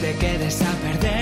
te quedes a perdernos.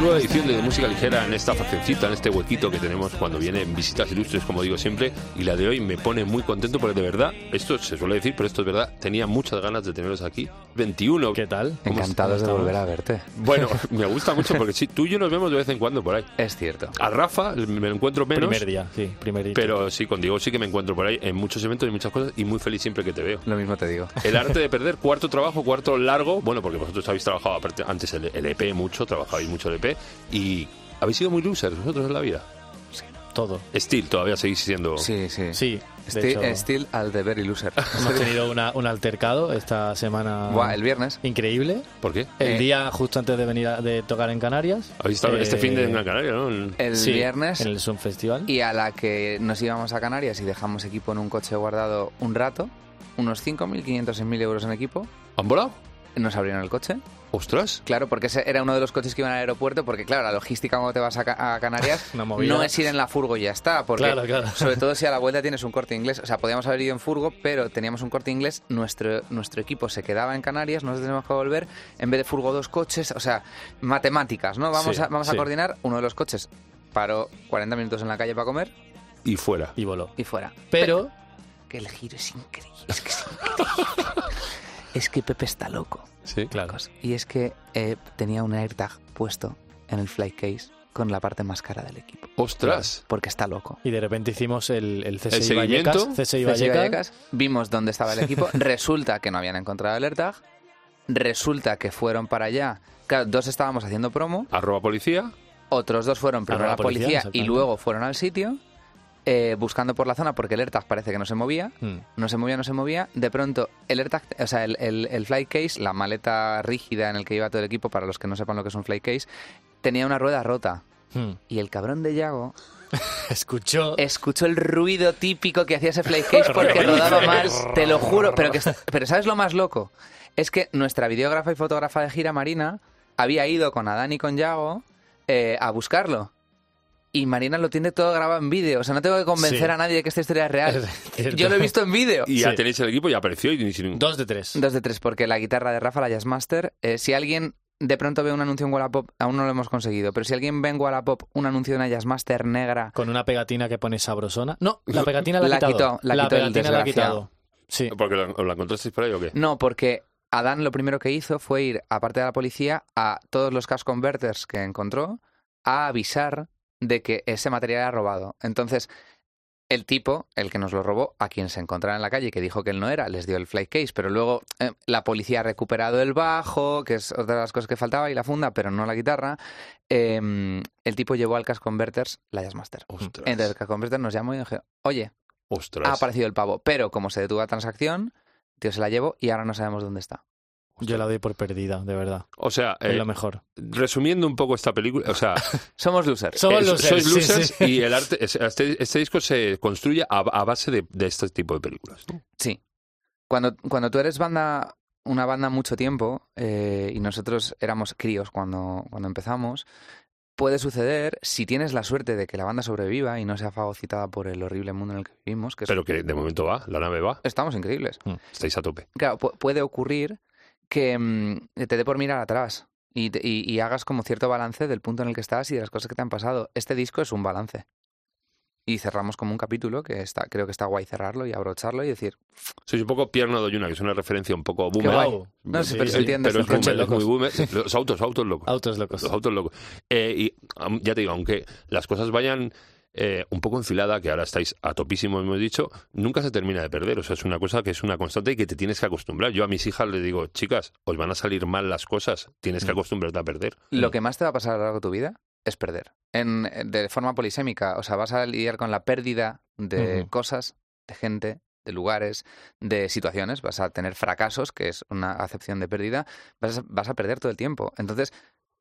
Nueva edición de Música Ligera en esta faccioncita, en este huequito que tenemos cuando vienen visitas ilustres, como digo siempre. Y la de hoy me pone muy contento porque de verdad, esto se suele decir, pero esto es verdad, tenía muchas ganas de tenerlos aquí. 21. ¿Qué tal? ¿Cómo Encantados de volver a verte. Bueno, me gusta mucho porque sí, tú y yo nos vemos de vez en cuando por ahí. Es cierto. A Rafa me lo encuentro menos. Primer día, sí, primer día. Pero sí, con Diego sí que me encuentro por ahí en muchos eventos y muchas cosas y muy feliz siempre que te veo. Lo mismo te digo. El arte de perder, cuarto trabajo, cuarto largo. Bueno, porque vosotros habéis trabajado antes el, el EP mucho, trabajabais mucho el EP y habéis sido muy losers vosotros en la vida. todo. Steel, todavía seguís siendo. Sí, sí. Sí, Still, hecho, still al de very loser. hemos tenido una- un altercado esta semana Buah, el viernes. increíble. ¿Por qué? El Eh, día justo antes de venir a, de tocar en Canarias. Habéis estado Eh, este fin de en Gran Canaria, ¿no? El sí, viernes. En el Sun Festival. Y a la que nos íbamos a Canarias y dejamos equipo en un coche guardado un rato, unos 5.500, 6.000 euros en equipo, ¿Han volado? Nos abrieron el coche. ¡Ostras! Claro, porque ese era uno de los coches que iban al aeropuerto, porque claro, la logística cuando te vas a, Ca- a Canarias Una movida. no es ir en la furgo y ya está, porque Claro, claro. sobre todo si a la vuelta tienes un corte inglés, o sea, podíamos haber ido en furgo, pero teníamos un corte inglés, nuestro, nuestro equipo se quedaba en Canarias, nosotros tenemos que volver, en vez de furgo dos coches, o sea, matemáticas, ¿no? Vamos, Sí, a, vamos a coordinar, uno de los coches paró 40 minutos en la calle para comer Y fuera. Y voló. y fuera. Pero, Que el giro es increíble, es que es increíble. Es que Pepe está loco. Sí. claro. Y es que eh, tenía un AirTag puesto en el flight case con la parte más cara del equipo. ¡Ostras! Porque está loco. Y de repente hicimos el, el CSI ¿El seguimiento? Vallecas. CSI CSI Vallecas. Vallecas, vimos dónde estaba el equipo. Resulta que no habían encontrado el AirTag. Resulta que fueron para allá. Claro, dos estábamos haciendo promo. Arroba policía. Otros dos fueron primero a la policía, policía y luego fueron al sitio. Eh, buscando por la zona porque el AirTag parece que no se movía. Mm. No se movía, no se movía. De pronto, el AirTag, o sea, el, el, el flight case, la maleta rígida en el que iba todo el equipo, para los que no sepan lo que es un flight case, tenía una rueda rota. Mm. Y el cabrón de Yago Escuchó. escuchó el ruido típico que hacía ese flight case porque rodaba mal, te lo juro. Pero, que, pero ¿sabes lo más loco? Es que nuestra videógrafa y fotógrafa de gira, Marina, había ido con Adán y con Yago eh, a buscarlo. Y Marina lo tiene todo grabado en vídeo. O sea, no tengo que convencer Sí. a nadie de que esta historia es real. Es. Yo lo he visto en vídeo. Y ya Sí. tenéis el equipo y apareció y ni sin- Dos de tres. Dos de tres, porque la guitarra de Rafa, la Jazzmaster, eh, si alguien de pronto ve un anuncio en Wallapop, aún no lo hemos conseguido, pero si alguien ve en Wallapop un anuncio de una Jazzmaster negra, Con una pegatina que pone sabrosona. No, la pegatina la ha La quitado. quitó, la quitó pegatina la ha quitado. Sí. ¿Porque la, os la encontrasteis por ahí o qué? no, porque Adán lo primero que hizo fue ir, aparte de la policía, a todos los cash converters que encontró a avisar de que ese material era robado. Entonces, el tipo, el que nos lo robó, a quien se encontraba en la calle y que dijo que él no era, les dio el flight case, pero luego eh, la policía ha recuperado el bajo, que es otra de las cosas que faltaba, y la funda, pero no la guitarra. Eh, el tipo llevó al cash converters la Jazzmaster. Ostras. Entonces el cash nos llamó y dije, oye, Ostras. ha aparecido el pavo, pero como se detuvo la transacción, tío, se la llevo y ahora no sabemos dónde está. Yo la doy por perdida, de verdad. O sea, Es eh, lo mejor. resumiendo un poco esta película, o sea, Somos losers. Somos losers, sois losers sí. y el arte, es- este, este disco se construye a, a base de, de este tipo de películas. ¿no? Sí. Cuando, cuando tú eres banda, una banda mucho tiempo, eh, y nosotros éramos críos cuando, cuando empezamos, puede suceder, si tienes la suerte de que la banda sobreviva y no sea fagocitada por el horrible mundo en el que vivimos, que es- Pero que de momento va, la nave va, estamos increíbles. estáis a tope. Claro, pu- puede ocurrir que mm, te dé por mirar atrás y, te- y- y hagas como cierto balance del punto en el que estás y de las cosas que te han pasado. Este disco es un balance. Y cerramos como un capítulo que está, creo que está guay cerrarlo y abrocharlo y decir, Sois un poco Pierno Doyuna, que es una referencia un poco Qué boomer. guay. No sé, pero se entiende, Pero es se entiende. boomer, es muy boomer. Los autos, autos locos. Autos locos. Los autos locos. Eh, y am, ya te digo, aunque las cosas vayan eh, un poco enfilada, que ahora estáis a topísimo, hemos dicho, nunca se termina de perder. O sea, es una cosa que es una constante y que te tienes que acostumbrar. Yo a mis hijas les digo, chicas, os van a salir mal las cosas, tienes que Mm. acostumbrarte a perder. Lo que más te va a pasar a lo largo de tu vida es perder. En, de forma polisémica. O sea, vas a lidiar con la pérdida de cosas, de gente, de lugares, de situaciones. Vas a tener fracasos, que es una acepción de pérdida. Vas a, vas a perder todo el tiempo. Entonces,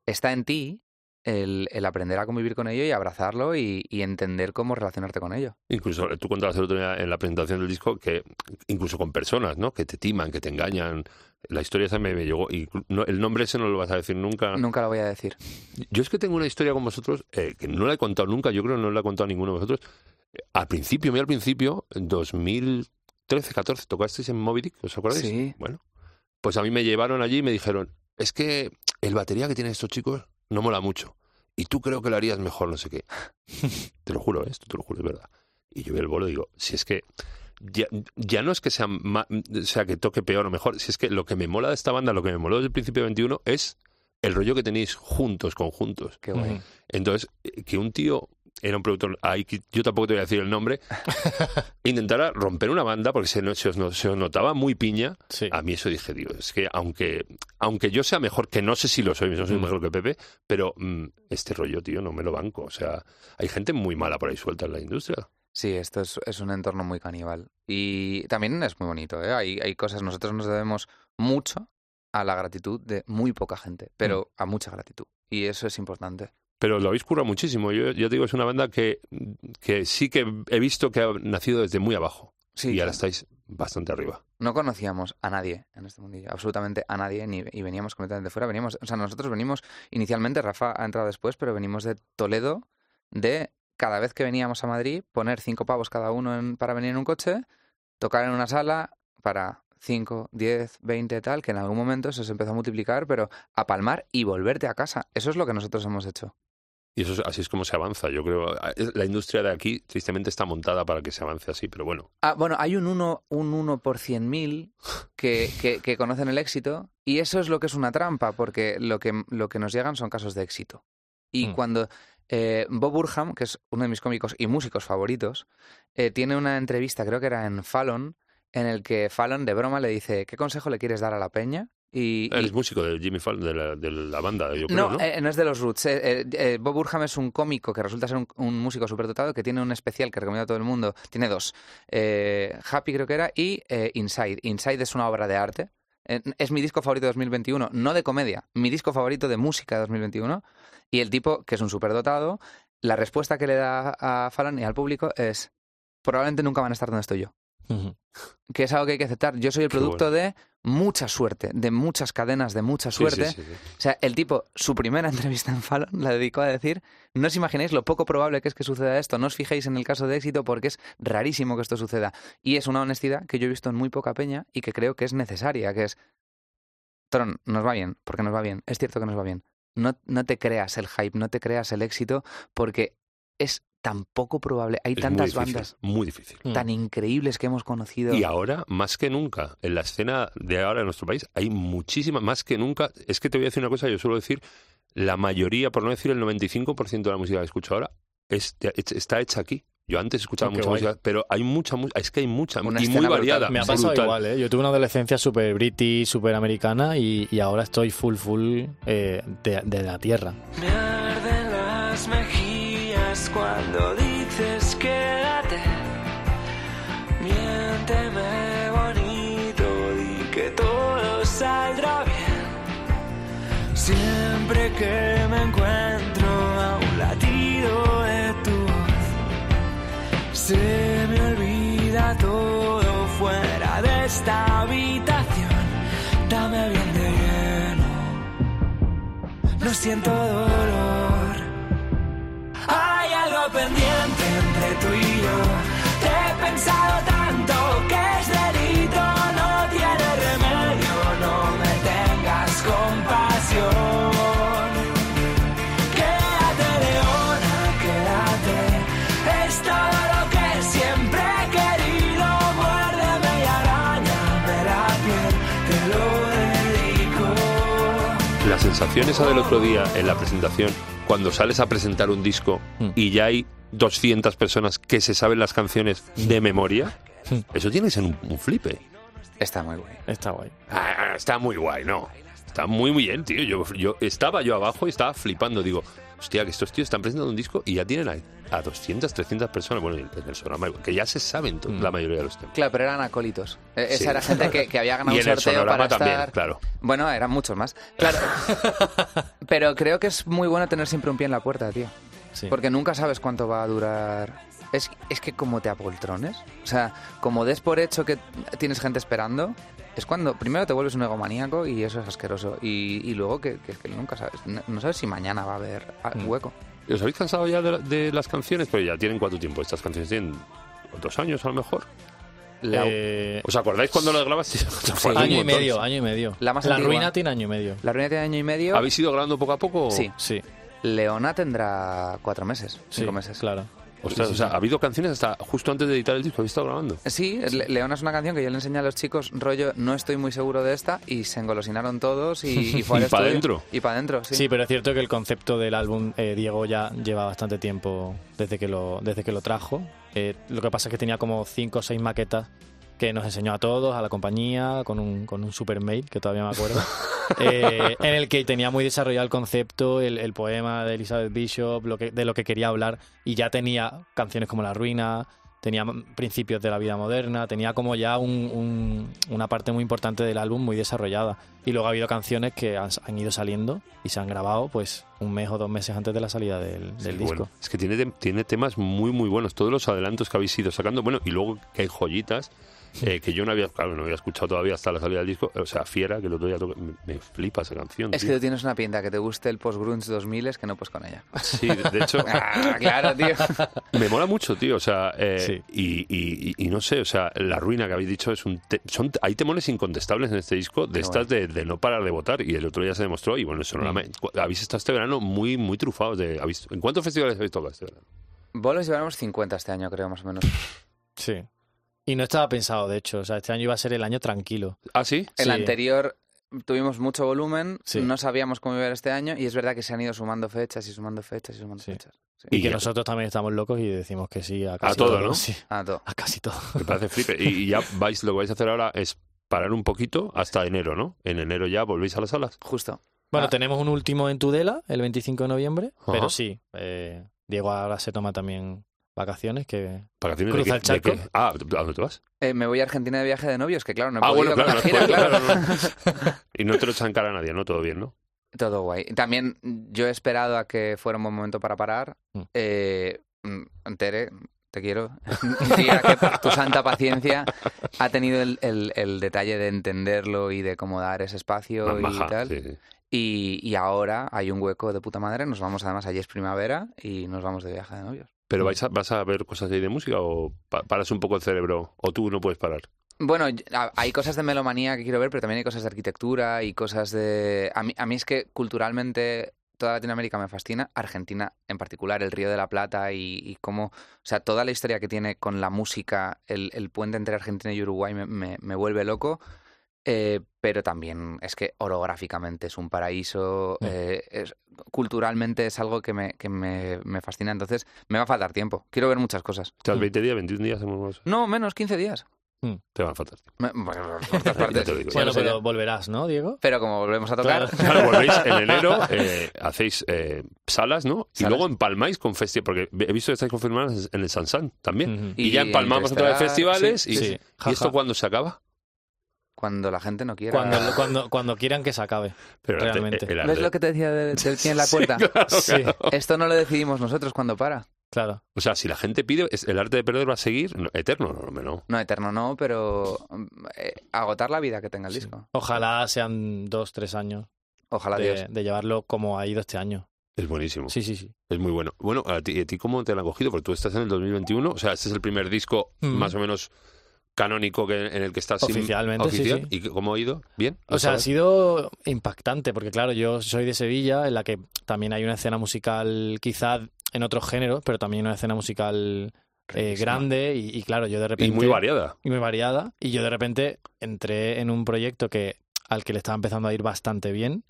está en ti el, el aprender a convivir con ello y abrazarlo y, y entender cómo relacionarte con ello. Incluso eh, tú contabas el otro día en la presentación del disco que incluso con personas, ¿no? Que te timan, que te engañan. La historia esa me, me llegó. Y no- el nombre ese no lo vas a decir nunca. Nunca lo voy a decir. Yo es que tengo una historia con vosotros eh, que no la he contado nunca. Yo creo que no la he contado a ninguno de vosotros. Al principio, muy al principio, en 2013, 14, tocasteis en Moby Dick, ¿os acordáis? Sí. Bueno, pues a mí me llevaron allí y me dijeron, es que el batería que tienen estos chicos no mola mucho. Y tú creo que lo harías mejor, no sé qué. te lo juro, ¿eh? esto te lo juro, es verdad. Y yo vi el bolo y digo, si es que ya, ya no es que sea, ma- o sea que toque peor o mejor, si es que lo que me mola de esta banda, lo que me moló desde el principio de 21 es el rollo que tenéis juntos, conjuntos. Qué guay. Ujú. Entonces, eh, que un tío era un productor, ahí yo tampoco te voy a decir el nombre, intentara romper una banda porque se, os, se os notaba muy piña. Sí. A mí eso dije, digo, es que aunque, aunque yo sea mejor, que no sé si lo soy, no soy Mm. mejor que Pepe, pero mm, este rollo, tío, no me lo banco. O sea, hay gente muy mala por ahí suelta en la industria. Sí, esto es, es un entorno muy caníbal. Y también es muy bonito, ¿eh? Hay, hay cosas, nosotros nos debemos mucho a la gratitud de muy poca gente, pero a mucha gratitud. Y eso es importante. Pero lo habéis currado muchísimo. Yo te digo, es una banda que, que sí que he visto que ha nacido desde muy abajo. Sí, y ahora estáis bastante arriba. no conocíamos a nadie en este mundillo, absolutamente a nadie, ni, y veníamos completamente fuera. Veníamos, o sea, nosotros venimos inicialmente, Rafa ha entrado después, pero venimos de Toledo, de cada vez que veníamos a Madrid, poner cinco pavos cada uno en- para venir en un coche, tocar en una sala para 5, 10, 20, tal, que en algún momento eso se empezó a multiplicar, pero a palmar y volverte a casa. Eso es lo que nosotros hemos hecho. Y eso es- así es como se avanza. Yo creo la industria de aquí tristemente está montada para que se avance así, pero bueno. Ah, bueno, hay un 1 un uno por 100.000 que, que, que conocen el éxito y eso es lo que es una trampa, porque lo que, lo que nos llegan son casos de éxito. Y Mm. cuando eh, Bob Burham, que es uno de mis cómicos y músicos favoritos, eh, tiene una entrevista, creo que era en Fallon, en el que Fallon de broma le dice, ¿qué consejo le quieres dar a la peña? Y, y- Eres músico de Jimmy Fallon, de la, de la banda, yo creo, no, ¿no? eh, no es de los Roots. eh, eh, Bob Burham es un cómico que resulta ser un, un músico superdotado que tiene un especial que recomiendo a todo el mundo. Tiene dos. Happy creo que era y Inside. Inside es una obra de arte. Es mi disco favorito de 2021, no de comedia, mi disco favorito de música de 2021. Y el tipo, que es un superdotado, la respuesta que le da a Fallon y al público es probablemente nunca van a estar donde estoy yo Que es algo que hay que aceptar. Yo soy el Qué producto de mucha suerte, de muchas cadenas, de mucha suerte. sí, sí, sí. O sea, el tipo, su primera entrevista en Fallon la dedicó a decir, no os imagináis lo poco probable que es que suceda esto, no os fijéis en el caso de éxito porque es rarísimo que esto suceda. Y es una honestidad que yo he visto en muy poca peña y que creo que es necesaria, que es, Tron, nos va bien, porque nos va bien, es cierto que nos va bien. No, no te creas el hype, no te creas el éxito, porque es tan poco probable, hay Es tantas muy difícil, bandas Muy difícil. Mm. tan increíbles que hemos conocido. Y ahora, más que nunca, en la escena de ahora en nuestro país, hay muchísima, más que nunca. Es que te voy a decir una cosa, yo suelo decir, la mayoría, por no decir el 95% de la música que escucho ahora, es, está hecha aquí. Yo antes escuchaba Oh, qué mucha guay. música, pero hay mucha música, es que hay mucha, Una y muy brutal. variada. Me ha pasado brutal. igual, ¿eh? Yo tuve una adolescencia súper british, súper americana y, y ahora estoy full, full eh, de, de la tierra. Me arden las mejillas cuando dices quédate. Miénteme bonito, di que todo saldrá bien. Siempre que me encuentro a un latido de tu voz, se me olvida todo fuera de esta habitación. Dame bien de lleno no siento dolor. Pendiente entre tú y yo. Te he pensado tanto sensación esa del otro día en la presentación, cuando sales a presentar un disco Mm. y ya hay 200 personas que se saben las canciones de memoria, eso tiene que ser un, un flipe. Está muy guay. Está guay. Ah, está muy guay, ¿no? Está muy, muy bien, tío. Yo, yo estaba yo abajo y estaba flipando. Digo, hostia, que estos tíos están presentando un disco y ya tienen a, a 200, 300 personas. Bueno, en el Sonorama, que ya se saben Mm. la mayoría de los temas. Claro, pero eran acólitos. Eh, Esa era gente que, que había ganado Y un sorteo Sonorama para estar... también, claro. Bueno, eran muchos más. Claro. pero creo que es muy bueno tener siempre un pie en la puerta, tío. Sí. Porque nunca sabes cuánto va a durar. Es, es que como te apoltrones, o sea, como des por hecho que tienes gente esperando, es cuando primero te vuelves un egomaníaco y eso es asqueroso. Y, y luego que, que- que nunca sabes, no, no sabes si mañana va a haber Mm. hueco. ¿Y ¿Os habéis cansado ya de, la- de las canciones? Pero ya tienen cuánto tiempo. Estas canciones tienen dos años a lo mejor. La, Eh, ¿Os acordáis cuando las grabaste? Fue hace un año y medio, año y medio. La más la antigua. ruina tiene año y medio. la ruina tiene año y medio. ¿Habéis ido grabando poco a poco? Sí. Sí, Leona tendrá cuatro meses, sí, cinco meses. claro. Ostras, Sí, o sea, ha habido canciones hasta justo antes de editar el disco. ¿Habéis estado grabando? Sí, Le- Leona es una canción que yo le enseñé a los chicos, rollo, no estoy muy seguro de esta, y se engolosinaron todos y, y fue al Y pa' estudio. dentro. Y para adentro, sí. Sí, pero es cierto que el concepto del álbum eh, Diego ya lleva bastante tiempo desde que lo, desde que lo trajo. Eh, lo que pasa es que tenía como cinco o seis maquetas que nos enseñó a todos, a la compañía, con un, con un super mail, que todavía me acuerdo, eh, en el que tenía muy desarrollado el concepto, el, el poema de Elizabeth Bishop, lo que, de lo que quería hablar, y ya tenía canciones como La Ruina, tenía principios de la vida moderna, tenía como ya un- un- una parte muy importante del álbum muy desarrollada. Y luego ha habido canciones que han, han ido saliendo y se han grabado pues un mes o dos meses antes de la salida del, del Sí, disco. bueno, es que tiene, tiene temas muy, muy buenos. Todos los adelantos que habéis ido sacando. Bueno, y luego que hay joyitas eh, que yo no había, claro, no había escuchado todavía hasta la salida del disco. O sea, Fiera, que el otro día toqué- me, me flipa esa canción. Es que tú tienes una pinta que te guste el post-grunge 2000 es que no puedes con ella. Sí, de de hecho, Ah, claro, tío. me mola mucho, tío. O sea, eh, Sí. y, y- no sé, o sea, la ruina que habéis dicho es un. te- son, hay temones incontestables en este disco de Qué estas de, de no parar de votar. Y el otro día se demostró. Y bueno, eso no Mm. Habéis estado este verano muy, muy trufados. De, habéis- ¿En cuántos festivales habéis tocado este verano? Bolos llevamos 50 este año, creo, más o menos. Sí. Y no estaba pensado, de hecho. O sea, este año iba a ser el año tranquilo. ¿Ah, sí? El Sí. anterior tuvimos mucho volumen, Sí. no sabíamos cómo iba a ir este año y es verdad que se han ido sumando fechas y sumando fechas y sumando Sí. fechas. Sí. Y, Y que ya- nosotros también estamos locos y decimos que sí a casi todo, ¿no? Sí, Ah, todo. a casi todo. Me parece flipe. Y, y ya vais, lo que vais a hacer ahora es parar un poquito hasta enero, ¿no? En enero ya volvéis a las salas. Justo. Bueno, Ah. tenemos un último en Tudela, el 25 de noviembre, Ajá. pero sí, eh, Diego ahora se toma también vacaciones, que ¿Vacaciones Cruza de, el qué- charco. Ah, ¿a dónde te vas? Eh, me voy a Argentina de viaje de novios, que claro, no he ah, podido bueno, claro, gira, claro. Y no te lo echan cara a nadie, ¿no? Todo bien, ¿no? Todo guay. También yo he esperado a que fuera un buen momento para parar. Mm. Eh, mm, Tere, te quiero. Tía, que por tu santa paciencia ha tenido el, el- el detalle de entenderlo y de cómo dar ese espacio Más y maja, tal. sí, sí. Y, y ahora hay un hueco de puta madre. Nos vamos, además, allí es primavera y nos vamos de viaje de novios. ¿Pero vais a, vas a ver cosas de música o pa- paras un poco el cerebro? ¿O tú no puedes parar? Bueno, hay cosas de melomanía que quiero ver, pero también hay cosas de arquitectura y cosas de... A mí, a mí es que culturalmente toda Latinoamérica me fascina, Argentina en particular, el Río de la Plata y, y cómo... O sea, toda la historia que tiene con la música, el, puente entre Argentina y Uruguay me vuelve loco. Eh, pero también es que orográficamente es un paraíso, Mm. eh, es- culturalmente es algo que, me, que me, me fascina, entonces me va a faltar tiempo. Quiero ver muchas cosas. ¿Te das Mm. 20 días, 21 días? No, menos 15 días. Te van a faltar. Me- Bueno, por todas partes. Ya te lo digo. Sí, bueno, lo sé pero volverás, ¿no, Diego? Pero como volvemos a tocar, Claro. Claro, volvéis en enero, eh, hacéis eh, salas, ¿no? Y Salas. luego empalmáis con festivales, porque he visto que estáis confirmados en el Sansan también. Y, Y ya empalmamos otra vez festivales. sí, y, sí. ¿Y esto cuándo se acaba? Cuando la gente no quiera. Cuando, cuando, cuando quieran que se acabe. Pero Realmente. el ¿Ves lo que te decía de- del pie en la puerta? Claro, Sí. claro. Esto no lo decidimos nosotros cuando para. Claro. O sea, si la gente pide, ¿es- ¿el arte de perder va a seguir? No, eterno, no, no, no. No, eterno no, pero eh, agotar la vida que tenga el disco. Ojalá sean dos, tres años Ojalá Dios. de, de llevarlo como ha ido este año. Es buenísimo. Sí, sí, sí. Es muy bueno. Bueno, ¿a ti, a ti cómo te lo han cogido? Porque tú estás en el 2021, o sea, este es el primer disco Mm. más o menos canónico que, en el que estás Oficialmente, sí, oficial. sí. ¿Y cómo ha ido? ¿Bien? ¿Lo O sea, ha sido impactante, porque claro, yo soy de Sevilla, en la que también hay una escena musical, quizás en otros géneros, pero también una escena musical eh, grande y, y claro, yo de Y repente... muy variada. y muy variada. Y yo de repente entré en un proyecto que al que le estaba empezando a ir bastante bien.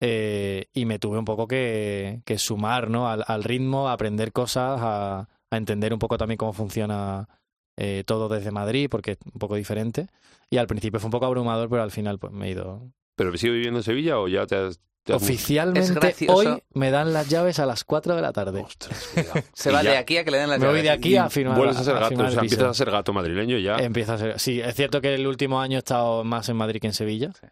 eh, y me tuve un poco que, que sumar ¿no? al, al ritmo, a aprender cosas, a, a entender un poco también cómo funciona eh, todo desde Madrid, porque es un poco diferente. Y al principio fue un poco abrumador, pero al final pues me he ido. ¿Pero sigue viviendo en Sevilla o ya te has...? te has- Oficialmente hoy me dan las llaves a las 4 de la tarde. Ostras, cuidado. Se va ya de aquí a que le den las Me voy llaves. de aquí a firmar. Vuelves a ser a gato, o sea, empiezas a ser gato madrileño ya. Empieza a ser. Sí, es cierto que el último año he estado más en Madrid que en Sevilla. Sí.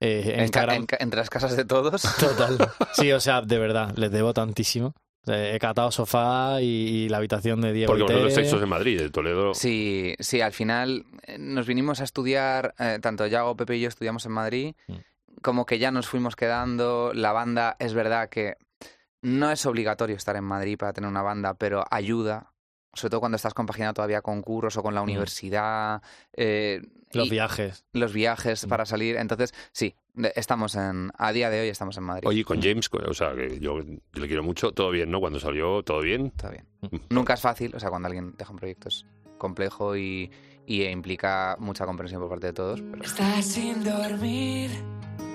Eh, en En en entre las casas de todos. Total. Sí, o sea, de verdad, les debo tantísimo. He catado sofá y, y la habitación de Diego. Porque y vosotros Tere. estáis en Madrid, de Toledo. Sí, sí, al final eh, nos vinimos a estudiar, eh, tanto Yago, Pepe y yo estudiamos en Madrid, Mm. como que ya nos fuimos quedando, la banda es verdad que no es obligatorio estar en Madrid para tener una banda, pero ayuda, sobre todo cuando estás compaginado todavía con curros o con la universidad, eh, Los viajes. los viajes Mm. para salir, entonces sí, estamos en, a día de hoy estamos en Madrid. Oye, con James, o sea, que yo, yo le quiero mucho, todo bien, ¿no? Cuando salió, todo bien. Está bien. Nunca es fácil, o sea, cuando alguien deja un proyecto es complejo y, y implica mucha comprensión por parte de todos, pero... Estás sin dormir,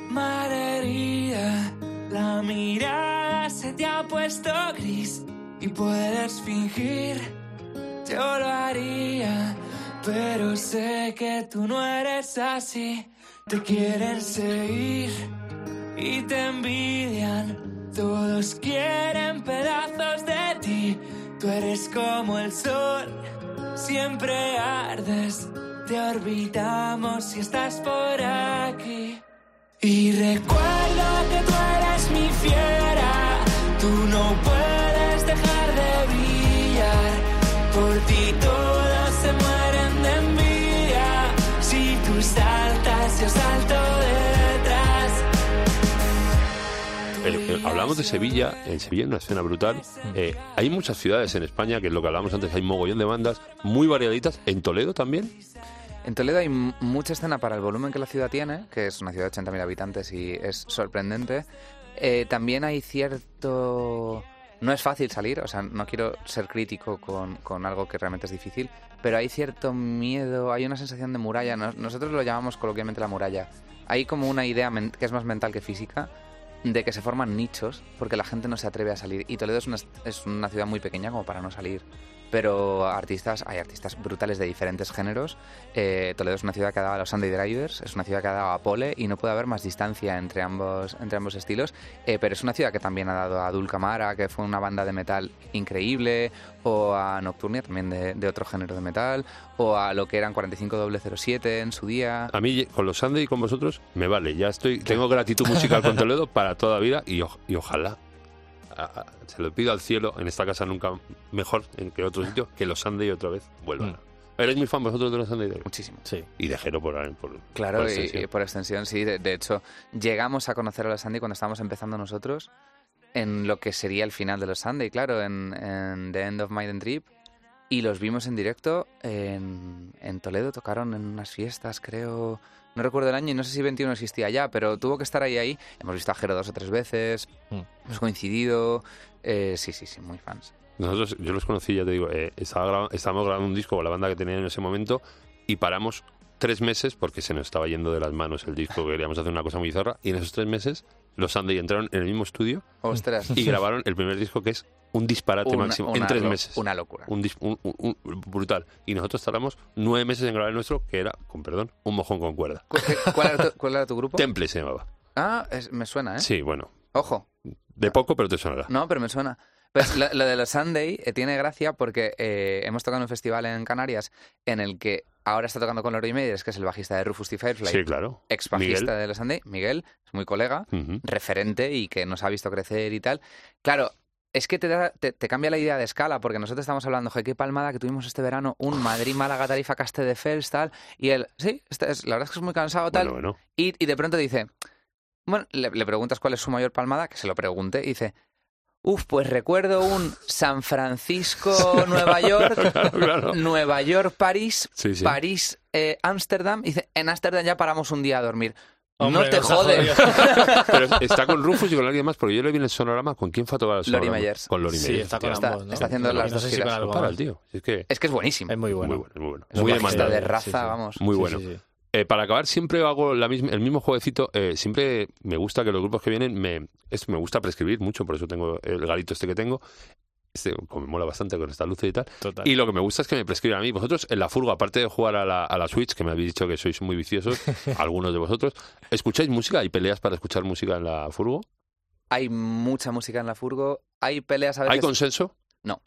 malherida. La mirada se te ha puesto gris y puedes fingir. Yo lo haría, pero sé que tú no eres así. Te quieren seguir y te envidian. Todos quieren pedazos de ti. Tú eres como el sol, siempre ardes. Te orbitamos si estás por aquí. Y recuerda que tú eres mi fiera. Tú no puedes Por ti todos se mueren de envidia. Si tú saltas, yo salto detrás. Hablamos de Sevilla, en Sevilla hay una escena brutal. Eh, hay muchas ciudades en España, que es lo que hablábamos antes, hay mogollón de bandas muy variaditas. ¿En Toledo también? En Toledo hay mucha escena para el volumen que la ciudad tiene, que es una ciudad de 80.000 habitantes y es sorprendente. Eh, también hay cierto... No es fácil salir, o sea, no quiero ser crítico con, con algo que realmente es difícil, pero hay cierto miedo, hay una sensación de muralla. Nos- nosotros lo llamamos coloquialmente la muralla. Hay como una idea que es más mental que física de que se forman nichos porque la gente no se atreve a salir. Y Toledo es una, es una ciudad muy pequeña como para no salir. Pero artistas, hay artistas brutales de diferentes géneros. Eh, Toledo es una ciudad que ha dado a los Sunday Drivers, es una ciudad que ha dado a Pole y no puede haber más distancia entre ambos, entre ambos estilos. Eh, pero es una ciudad que también ha dado a Dulcamara, que fue una banda de metal increíble, o a Nocturnia, también de, otro género de metal, o a lo que eran 45007 en su día. A mí, con los Sunday y con vosotros, me vale. Ya estoy, tengo gratitud musical con Toledo para toda vida y ojalá, a- a- se lo pido al cielo, en esta casa nunca mejor en que otro sitio, que los Sunday otra vez vuelvan. Mm. ¿Eres muy fan vosotros de los Sunday? Muchísimo. Sí. Y de Jero por, por Claro, por y- extensión. y, por extensión, sí. De, de hecho, llegamos a conocer a los Sandy cuando estábamos empezando nosotros en lo que sería el final de los Sunday, claro, en, en The End of Maiden Trip. Y los vimos en directo en, en Toledo, tocaron en unas fiestas, creo. No recuerdo el año y no sé si 21 existía ya, pero tuvo que estar ahí ahí. Hemos visto a Jero dos o tres veces, Mm. hemos coincidido. eh, sí, sí, sí, muy fans. Nosotros, yo los conocí, ya te digo, eh, estaba graba- estábamos grabando un disco con la banda que tenía en ese momento y paramos tres meses porque se nos estaba yendo de las manos el disco, queríamos hacer una cosa muy bizarra y en esos tres meses los Sunday entraron en el mismo estudio Ostras. y grabaron el primer disco que es un disparate Una- máximo en tres meses. Una locura. Un, brutal. Y nosotros tardamos nueve meses en grabar el nuestro, que era, con perdón, un mojón con cuerda. ¿Cu- qué- ¿Cuál era tu, cuál era tu grupo? Temple se llamaba. Ah, es- me suena, ¿eh? Sí, bueno. Ojo. De poco, pero te sonará. No, pero me suena. Pues lo, lo de los Sunday eh, tiene gracia porque eh, hemos tocado en un festival en Canarias en el que ahora está tocando con Lori Meyers, que es el bajista de Rufus T. Firefly, Sí, claro. ex bajista Miguel. de los Sunday, Miguel, es muy colega, referente y que nos ha visto crecer y tal. Claro, es que te, da- te, te cambia la idea de escala, porque nosotros estamos hablando, qué palmada que tuvimos este verano, un Madrid, Málaga, Tarifa, Caste de Fels, tal, y él, sí, esta es- la verdad es que es muy cansado, tal, Bueno, bueno. y, y de pronto dice, bueno, le, le preguntas cuál es su mayor palmada, que se lo pregunte, y dice, uf, pues recuerdo un San Francisco, Nueva York, Claro, claro. Nueva York, París, Sí, sí. París, eh, Ámsterdam, y dice, en Ámsterdam ya paramos un día a dormir. Hombre, no te jodes. Pero está con Rufus y con alguien más, porque yo le vi en el sonorama. ¿Con quién fue a tocar el Lori sonorama? Meyers. Con Lori Sí, Meyers. está con hostia. ambos, ¿no? está haciendo No las dos sé si con giras. algo No para más. el tío. Es que Es que es buenísimo. Es muy bueno. muy bueno, muy bueno. Es Muy de Sí, raza, sí. vamos. Muy Sí, bueno. sí, sí. Eh, para acabar, siempre hago la misma, el mismo jueguecito. eh, siempre me gusta que los grupos que vienen, me, es, me gusta prescribir mucho, por eso tengo el garito este que tengo. Este, como me mola bastante con esta luz y tal. Total. Y lo que me gusta es que me prescriban a mí. Vosotros, en la furgo, aparte de jugar a la, a la Switch, que me habéis dicho que sois muy viciosos, algunos de vosotros, ¿escucháis música? ¿Hay peleas para escuchar música en la furgo? Hay mucha música en la furgo, hay peleas a veces... ¿Hay consenso? No,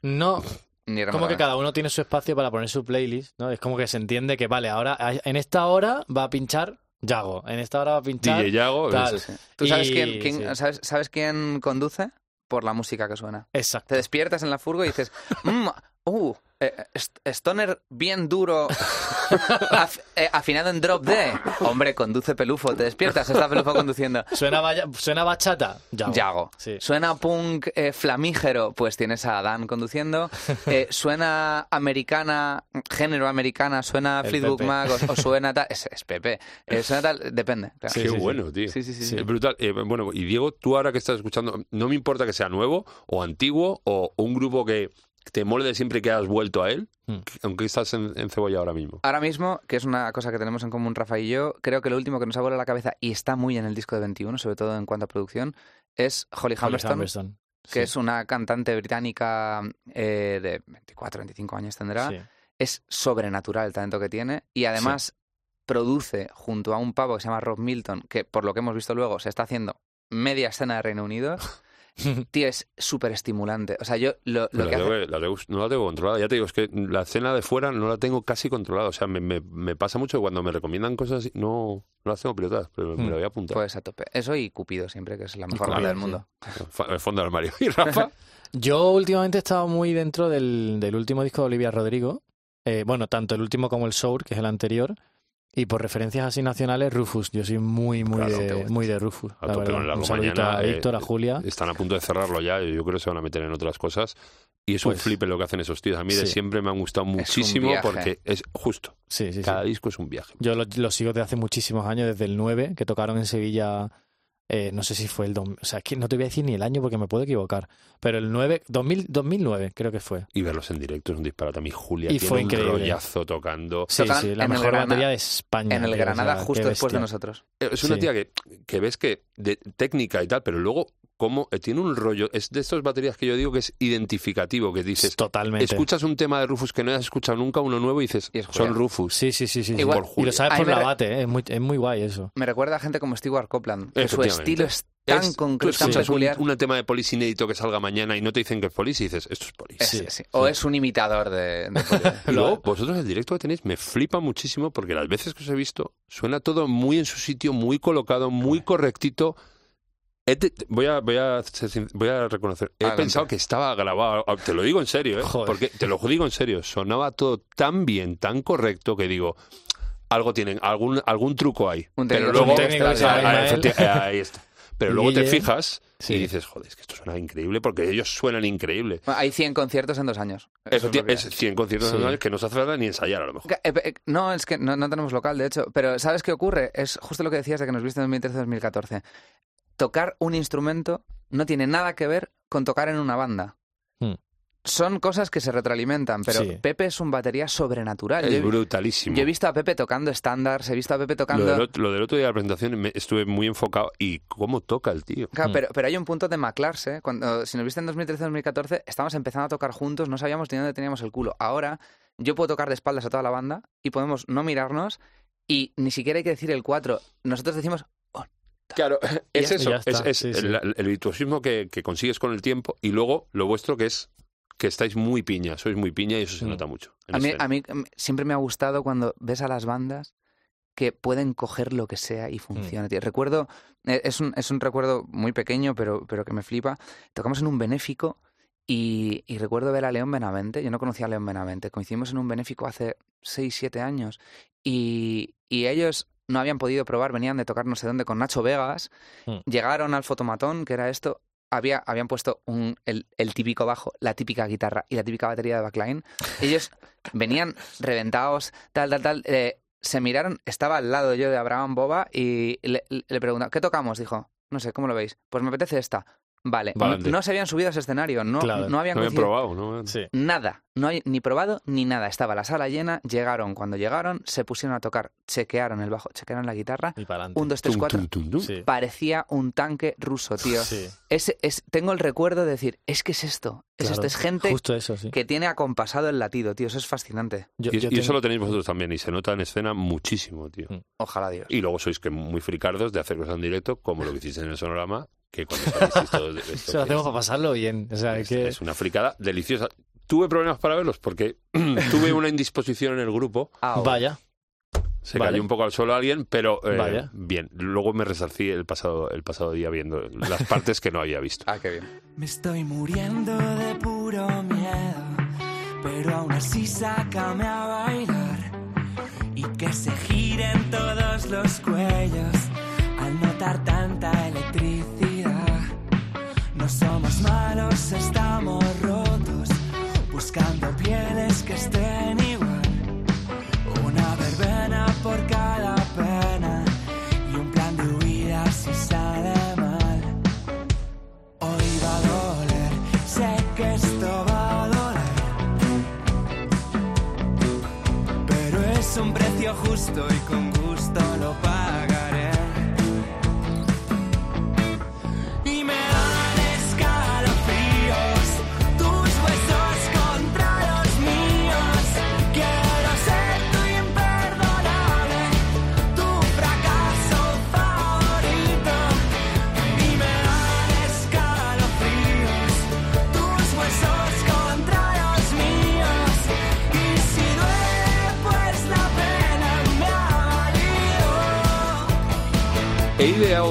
ni como que remotamente. cada uno tiene su espacio para poner su playlist, ¿no? Es como que se entiende que, vale, ahora en esta hora va a pinchar Yago, en esta hora va a pinchar DJ Yago. tal. es-. ¿Tú sabes, Y- quién, quién- sí. sabes, sabes quién conduce? Por la música que suena. Exacto. Te despiertas en la furgo y dices, "Mm, uh, eh, st- Stoner bien duro, af- eh, afinado en drop D. Hombre, conduce Pelufo, te despiertas, está Pelufo conduciendo. Suena, vaya- suena bachata, Yago. Yago. Sí. Suena punk eh, flamígero, pues tienes a Dan conduciendo. Eh, suena americana, género americana, suena El Fleetwood Pepe. Mac o, o suena tal. Es, es Pepe. Eh, suena tal, depende. claro. Sí, Qué sí, sí. bueno, tío. Sí, sí, sí, sí. Es brutal. Eh, bueno, y Diego, tú ahora que estás escuchando, no me importa que sea nuevo o antiguo o un grupo que te mole de siempre que has vuelto a él, Mm. aunque estás en, en cebolla ahora mismo. Ahora mismo, que es una cosa que tenemos en común Rafa y yo, creo que lo último que nos ha volado la cabeza y está muy en el disco de 21, sobre todo en cuanto a producción, es Holly Humberstone, que Sí, es una cantante británica eh, de 24, 25 años tendrá. sí. Es sobrenatural el talento que tiene y además produce junto a un pavo que se llama Rob Milton, que por lo que hemos visto luego se está haciendo media escena de Reino Unido. Tío, es súper estimulante. O sea, yo lo, que la hace... tengo- la tengo- no la tengo controlada. Ya te digo, es que la escena de fuera no la tengo casi controlada. O sea, me, me- me pasa mucho que cuando me recomiendan cosas así, no, no las tengo pilotadas, pero me Hmm. la voy a apuntar. Pues a tope. Eso y Cupido siempre, que es la mejor banda del mundo. El fondo del armario. ¿Y Rafa? Yo últimamente he estado muy dentro del, del último disco de Olivia Rodrigo. Eh, bueno, tanto el último como el Sour, que es el anterior. Y por referencias así nacionales, Rufus. Yo soy muy, muy, Claro, de, muy de Rufus. A la tope con largo Un mañana, a eh, Víctor, a Julia. Están a punto de cerrarlo ya. Yo creo que se van a meter en otras cosas. Y es un Pues- flipe lo que hacen esos tíos. A mí de siempre me han gustado un muchísimo viaje. porque es justo. Sí, sí, sí. Cada disco es un viaje. Yo lo, lo sigo desde hace muchísimos años, desde el 9, que tocaron en Sevilla. Eh, no sé si fue el. dom- O sea, que no te voy a decir ni el año porque me puedo equivocar. Pero el 9, 2000, 2009, creo que fue. Y verlos en directo es un disparate. A mí Julia Y tiene fue un increíble. rollazo tocando. Sí, Tocan sí, la mejor Granada- batería de España. En el tío, o Granada, sea, justo después de nosotros. Es una Sí. tía que, que ves que de técnica y tal, pero luego como eh, tiene un rollo, es de estas baterías que yo digo que es identificativo, que dices, Totalmente. escuchas un tema de Rufus que no has escuchado nunca, uno nuevo y dices, Y son. Rufus. Sí, sí, sí. Igual- por y lo sabes por la bate, ¿eh? es, muy, es muy guay eso. Me recuerda a gente como Stewart Copeland, que su estilo es tan Es- concreto, tan un, peculiar. un tema de Polis inédito que salga mañana y no te dicen que es Polis y dices, esto es Polis. Es- Sí, sí. O es un imitador de... de Polis. Luego, vosotros el directo que tenéis me flipa muchísimo porque las veces que os he visto suena todo muy en su sitio, muy colocado, muy correctito. Voy, a, voy, a, voy a reconocer, he Adelante. pensado que estaba grabado, ah, te lo digo en serio, ¿eh? Joder. porque te lo digo en serio, sonaba todo tan bien, tan correcto que digo, algo tienen, algún, algún truco hay. Un pero luego, Ah, ah, ah, ahí está. Pero luego te fijas Sí. y dices, joder, es que esto suena increíble porque ellos suenan increíble. Bueno, Hay 100 conciertos en dos años. Eso es es 100 conciertos Sí. anuales que no se hace falta ni ensayar a lo mejor. Eh, eh, No, es que no, no tenemos local, de hecho. Pero ¿sabes qué ocurre? Es justo lo que decías de que nos viste en 2013-2014. Tocar un instrumento no tiene nada que ver con tocar en una banda. Hmm. Son cosas que se retroalimentan, pero Sí. Pepe es un batería sobrenatural. Es Yo, brutalísimo. yo he visto a Pepe tocando estándares, he visto a Pepe Lo tocando... del, lo del otro día de la presentación me- estuve muy enfocado y cómo toca el tío. Claro, Hmm. pero, pero hay un punto de maclarse. Cuando, si nos viste en 2013-2014, estábamos empezando a tocar juntos, no sabíamos ni dónde teníamos el culo. Ahora, yo puedo tocar de espaldas a toda la banda y podemos no mirarnos y ni siquiera hay que decir el 4. Nosotros decimos, Claro, es ya- eso, es, es sí, sí. El, el virtuosismo que, que consigues con el tiempo y luego lo vuestro que es que estáis muy piña, sois muy piña y eso se Mm. nota mucho. a mí, escena. a mí mm, siempre me ha gustado cuando ves a las bandas que pueden coger lo que sea y funciona. tío. Recuerdo, eh, es un, es un recuerdo muy pequeño, pero, pero que me flipa. Tocamos en un benéfico y, y recuerdo ver a León Benavente. Yo no conocía a León Benavente. Coincidimos en un benéfico hace 6, 7 años. Y, y ellos no habían podido probar, venían de tocar no sé dónde con Nacho Vegas. Mm. Llegaron al fotomatón, que era esto. Había, habían puesto un, el, el típico bajo, la típica guitarra y la típica batería de backline. Ellos venían reventados, tal, tal, tal. eh, se miraron, estaba al lado yo de Abraham Boba y le, le preguntaba, ¿qué tocamos? Dijo, no sé, ¿cómo lo veis? Pues me apetece esta. Vale, no se habían subido a ese escenario, no, Claro. no habían No habían probado, ¿no? Sí. Nada, no hay ni probado ni nada. Estaba la sala llena, llegaron cuando llegaron, se pusieron a tocar, chequearon el bajo, chequearon la guitarra. Y. Un, dos, tres, Tum, cuatro. tum, tum, tum. Sí. Parecía un tanque ruso, tío. Sí, Ese, es, tengo el recuerdo de decir, es que es esto. Es claro. esto, es gente Justo eso, sí. que tiene acompasado el latido, tío. Eso es fascinante. Yo- Y, yo y eso lo tenéis vosotros también, y se nota en escena muchísimo, tío. Mm. Ojalá Dios. Y luego sois que muy fricardos de hacer cosas en directo, como lo que hicisteis en el sonorama, que cuando salisteis todos de esto, Se lo hacemos es- para pasarlo bien. O sea, es, que... es una fricada deliciosa. Tuve problemas para verlos porque tuve una indisposición en el grupo. Ah, Vaya. Se Vale. cayó un poco al suelo alguien, pero eh, Vaya. bien. Luego me resarcí el pasado, el pasado día viendo las partes que no había visto. Ah, qué bien. Me estoy muriendo de puro miedo, pero aún así sácame a bailar y que se giren todos los cuellos al notar tanta electricidad. No somos malos, estamos rotos, buscando pieles que estén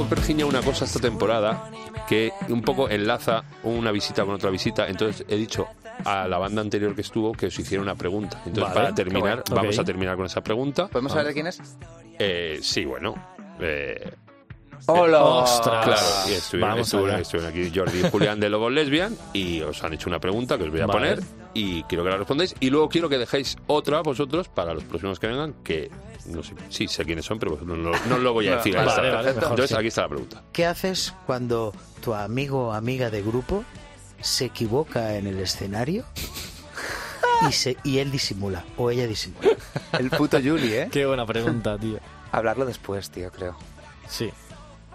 Virginia, una cosa esta temporada que un poco enlaza una visita con otra visita. Entonces he dicho a la banda anterior que estuvo que os hiciera una pregunta. Entonces, Vale, para terminar, bueno. vamos a terminar con esa pregunta. ¿Podemos saber de quién es? Eh, sí, bueno. eh, ¡Hola! ¡Ostras! Claro, y estuvieron, aquí Jordi y Julián de Lobos Lesbian y os han hecho una pregunta que os voy a Vale. poner y quiero que la respondáis y luego quiero que dejéis otra vosotros para los próximos que vengan que no sé, sí sé quiénes son pero no, lo- no lo voy a decir. Vale, vale, mejor, Entonces sí. aquí está la pregunta. ¿Qué haces cuando tu amigo o amiga de grupo se equivoca en el escenario y, se, y él disimula o ella disimula? El puto Juli, ¿eh? Qué buena pregunta, tío. Hablarlo después, tío, creo. Sí.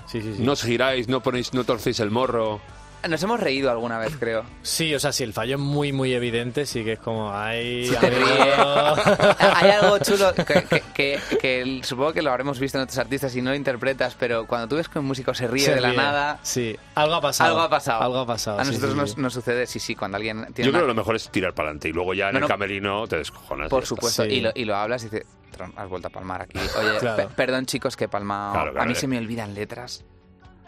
Sí, sí, sí. No os giráis, no ponéis, no torcéis el morro. Nos hemos reído alguna vez, creo. Sí, o sea, si el fallo es muy, muy evidente, sí que es como, ay, Si te. Hay algo chulo que, que- que- que el- supongo que lo habremos visto en otros artistas y no lo interpretas, pero cuando tú ves que un músico se ríe Se de la nada, Sí, algo ha pasado. algo ha pasado. Algo ha pasado. A sí, nosotros sí, nos, sí. nos sucede, sí, sí, cuando alguien tiene Yo una- creo que lo mejor es tirar para adelante y luego ya en No, el no. camerino te descojonas. Por supuesto, Sí. y, lo, y lo hablas y dices, "Tron, has vuelto a palmar aquí. Oye, Claro. perdón chicos que he palmado. Claro, claro, a mí eh. se me olvidan letras.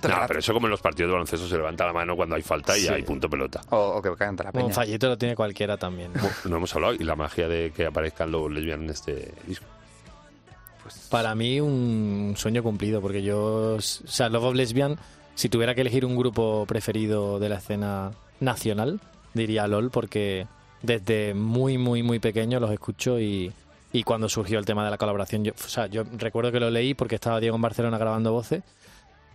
No, Todo el rato. pero eso como en los partidos de baloncesto se levanta la mano cuando hay falta y Sí. hay punto pelota. O, o que canta la peña. Un fallito lo tiene cualquiera también. No hemos hablado y la magia de que aparezcan los lesbianos en este disco. Para mí un sueño cumplido, porque yo, o sea, Love of Lesbian, si tuviera que elegir un grupo preferido de la escena nacional, diría LOL, porque desde muy, muy, muy pequeño los escucho y, y cuando surgió el tema de la colaboración, yo, o sea, yo recuerdo que lo leí porque estaba Diego en Barcelona grabando voces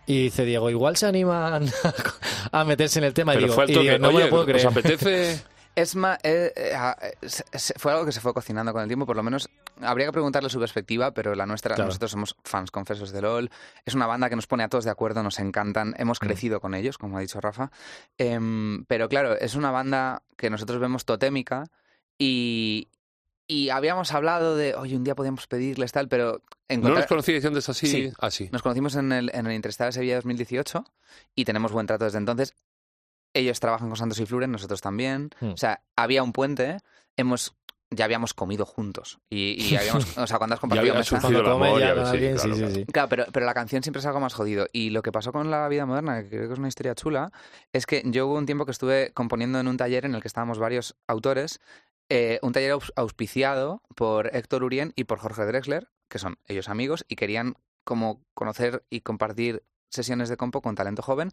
y dice Diego, igual se animan a meterse en el tema y Pero digo, fue el y digo, no me lo puedo ¿os creer. apetece? Es más, eh, eh, ah, eh, fue algo que se fue cocinando con el tiempo, por lo menos habría que preguntarle su perspectiva, pero la nuestra, Claro. nosotros somos fans confesos de LOL, es una banda que nos pone a todos de acuerdo, nos encantan, hemos Mm. crecido con ellos, como ha dicho Rafa, Em, pero claro, es una banda que nosotros vemos totémica y, y habíamos hablado de, oye, un día podíamos pedirles tal, pero ¿No encontrar- los conocíais antes así? Sí. Así. nos conocimos en el, en el Interestar de Sevilla 2018 y tenemos buen trato desde entonces. Ellos trabajan con Santos y Fluren, nosotros también. Hmm. O sea, había un puente, hemos ya habíamos comido juntos. Y, y habíamos, o sea, cuando has compartido mesa- Cuando ya alguien, claro, sí, sí, sí. Claro, pero, pero la canción siempre es algo más jodido. Y lo que pasó con la vida moderna, que creo que es una historia chula, es que yo hubo un tiempo que estuve componiendo en un taller en el que estábamos varios autores, eh, un taller aus- auspiciado por Héctor Urien y por Jorge Drexler, que son ellos amigos, y querían como conocer y compartir sesiones de compo con talento joven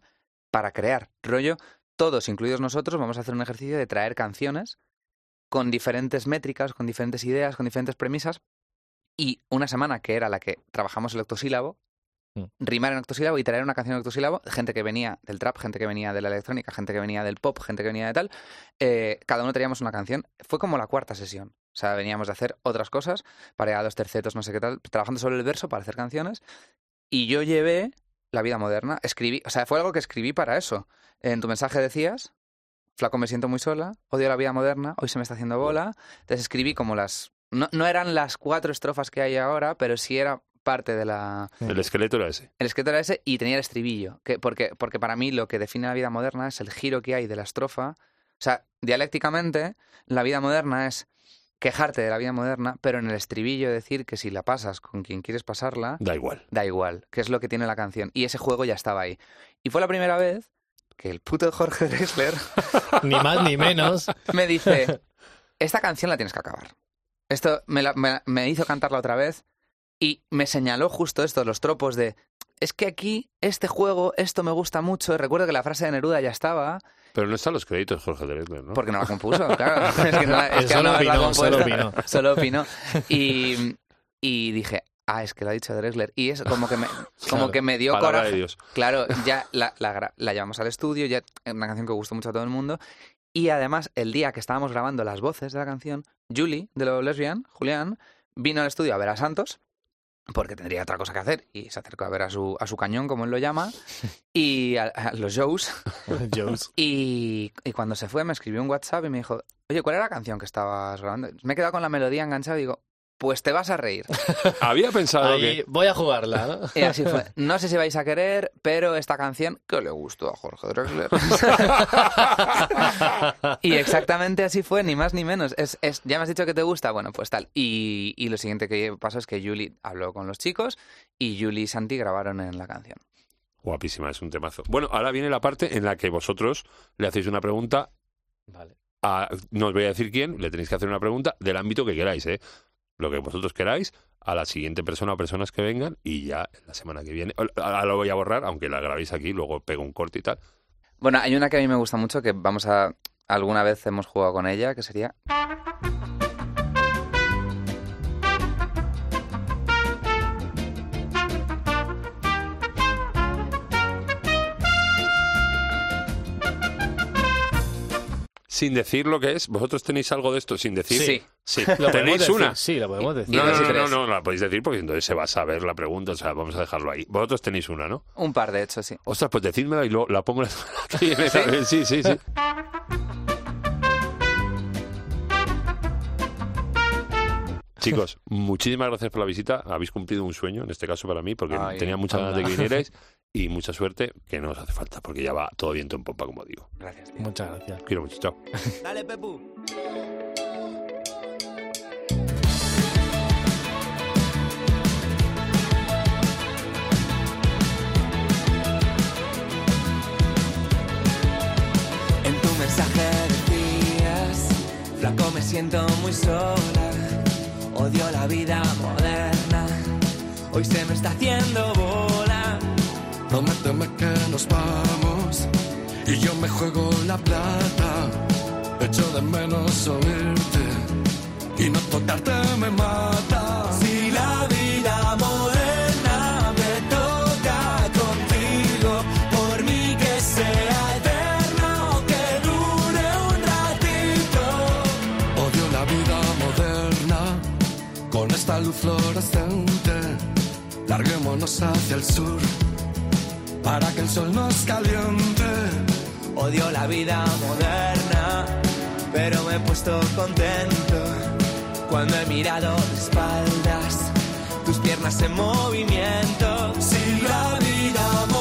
para crear rollo. Todos, incluidos nosotros, vamos a hacer un ejercicio de traer canciones con diferentes métricas, con diferentes ideas, con diferentes premisas. Y una semana que era la que trabajamos el octosílabo. Rimar en octosílabo y traer una canción en octosílabo, gente que venía del trap, gente que venía de la electrónica, gente que venía del pop, gente que venía de tal, eh, cada uno teníamos una canción. Fue como la cuarta sesión. O sea, veníamos de hacer otras cosas, pareados, tercetos, no sé qué tal, trabajando sobre el verso para hacer canciones. Y yo llevé la vida moderna, escribí, o sea, fue algo que escribí para eso. En tu mensaje decías, flaco me siento muy sola, odio la vida moderna, hoy se me está haciendo bola. Entonces escribí como las... No, no eran las cuatro estrofas que hay ahora, pero sí era parte de la... El esqueleto era ese. El esqueleto era ese y tenía el estribillo. Que, porque, porque para mí lo que define la vida moderna es el giro que hay de la estrofa. O sea, dialécticamente, la vida moderna es quejarte de la vida moderna, pero en el estribillo decir que si la pasas con quien quieres pasarla, Da igual. da igual, que es lo que tiene la canción. Y ese juego ya estaba ahí. Y fue la primera vez que el puto Jorge Drexler Ni más ni menos. me dice, esta canción la tienes que acabar. Esto me, la- me- me hizo cantarla otra vez y me señaló justo esto, los tropos de, es que aquí, este juego, esto me gusta mucho. Recuerdo que la frase de Neruda ya estaba, Pero no están los créditos, Jorge Drexler, ¿no? porque no la compuso, claro. Es que, no la- es Él que solo no opinó, solo opinó. solo opinó. Y, y dije, ah, es que lo ha dicho Drexler. Y es como que me, como Claro. que me dio coraje. de Dios. Claro, ya la, la, la llevamos al estudio, ya es una canción que gustó mucho a todo el mundo. Y además, el día que estábamos grabando las voces de la canción, Julie, de los Lesbian, Julián, vino al estudio a ver a Santos, porque tendría otra cosa que hacer, y se acercó a ver a su, a su cañón, como él lo llama, y a, a los shows. Y, y cuando se fue me escribió un WhatsApp y me dijo, oye, ¿cuál era la canción que estabas grabando? Me he quedado con la melodía enganchada y digo, pues te vas a reír. Había pensado Ahí que... voy a jugarla, ¿no? Y así fue. No sé si vais a querer, pero esta canción que le gustó a Jorge Drexler. y exactamente así fue, ni más ni menos. Es, es, ya me has dicho que te gusta, bueno, pues tal. Y, y lo siguiente que pasó es que Julie habló con los chicos y Julie y Santi grabaron en la canción. Guapísima, es un temazo. Bueno, ahora viene la parte en la que vosotros le hacéis una pregunta Vale. a... No os voy a decir quién, le tenéis que hacer una pregunta del ámbito que queráis, ¿eh? Lo que vosotros queráis a la siguiente persona o personas que vengan y ya la semana que viene... Ahora lo voy a borrar, aunque la grabéis aquí, luego pego un corte y tal. Bueno, hay una que a mí me gusta mucho que vamos a. Alguna vez hemos jugado con ella, que sería. Sin decir lo que es, ¿vosotros tenéis algo de esto sin decir? Sí. Sí. ¿Lo podemos ¿Tenéis decir? una? Sí, lo podemos decir. No, no, no, no, tres. no, la podéis decir porque entonces se va a saber la pregunta, o sea, vamos a dejarlo ahí. Vosotros tenéis una, ¿no? Un par, de hecho, sí. Ostras, pues decídmela y luego la pongo la viene. Sí, sí, sí. Chicos, muchísimas gracias por la visita. Habéis cumplido un sueño, en este caso para mí, porque Ay, tenía muchas ganas de que vinierais y mucha suerte, que no os hace falta, porque ya va todo viento en popa, como digo. Gracias, tío. Muchas gracias. Quiero mucho, chao. Dale, Pepu. En tu mensaje decías, flaco me siento muy sola, odio la vida moderna, hoy se me está haciendo bola. Prométeme que nos vamos y yo me juego la plata. Echo de menos oírte y no tocarte me mata. Si la vida moderna me toca contigo, por mí que sea eterna o que dure un ratito. Odio la vida moderna con esta luz fluorescente. Larguémonos hacia el sur para que el sol nos caliente. Odio la vida moderna, pero me he puesto contento cuando he mirado de espaldas, tus piernas en movimiento. Si la vida moderna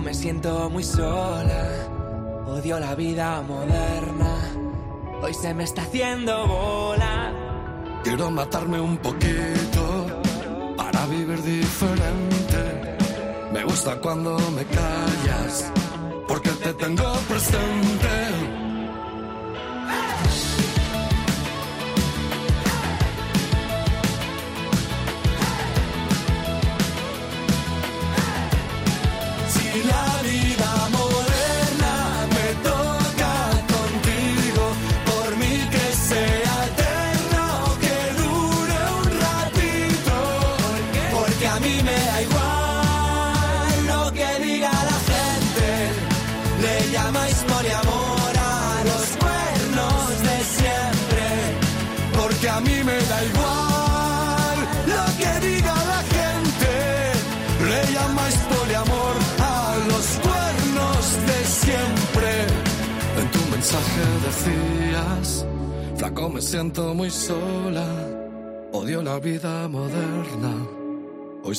me siento muy sola, odio la vida moderna, hoy se me está haciendo bola. Quiero matarme un poquito para vivir diferente. Me gusta cuando me callas, porque te tengo presente.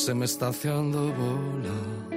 Se me está haciendo bola.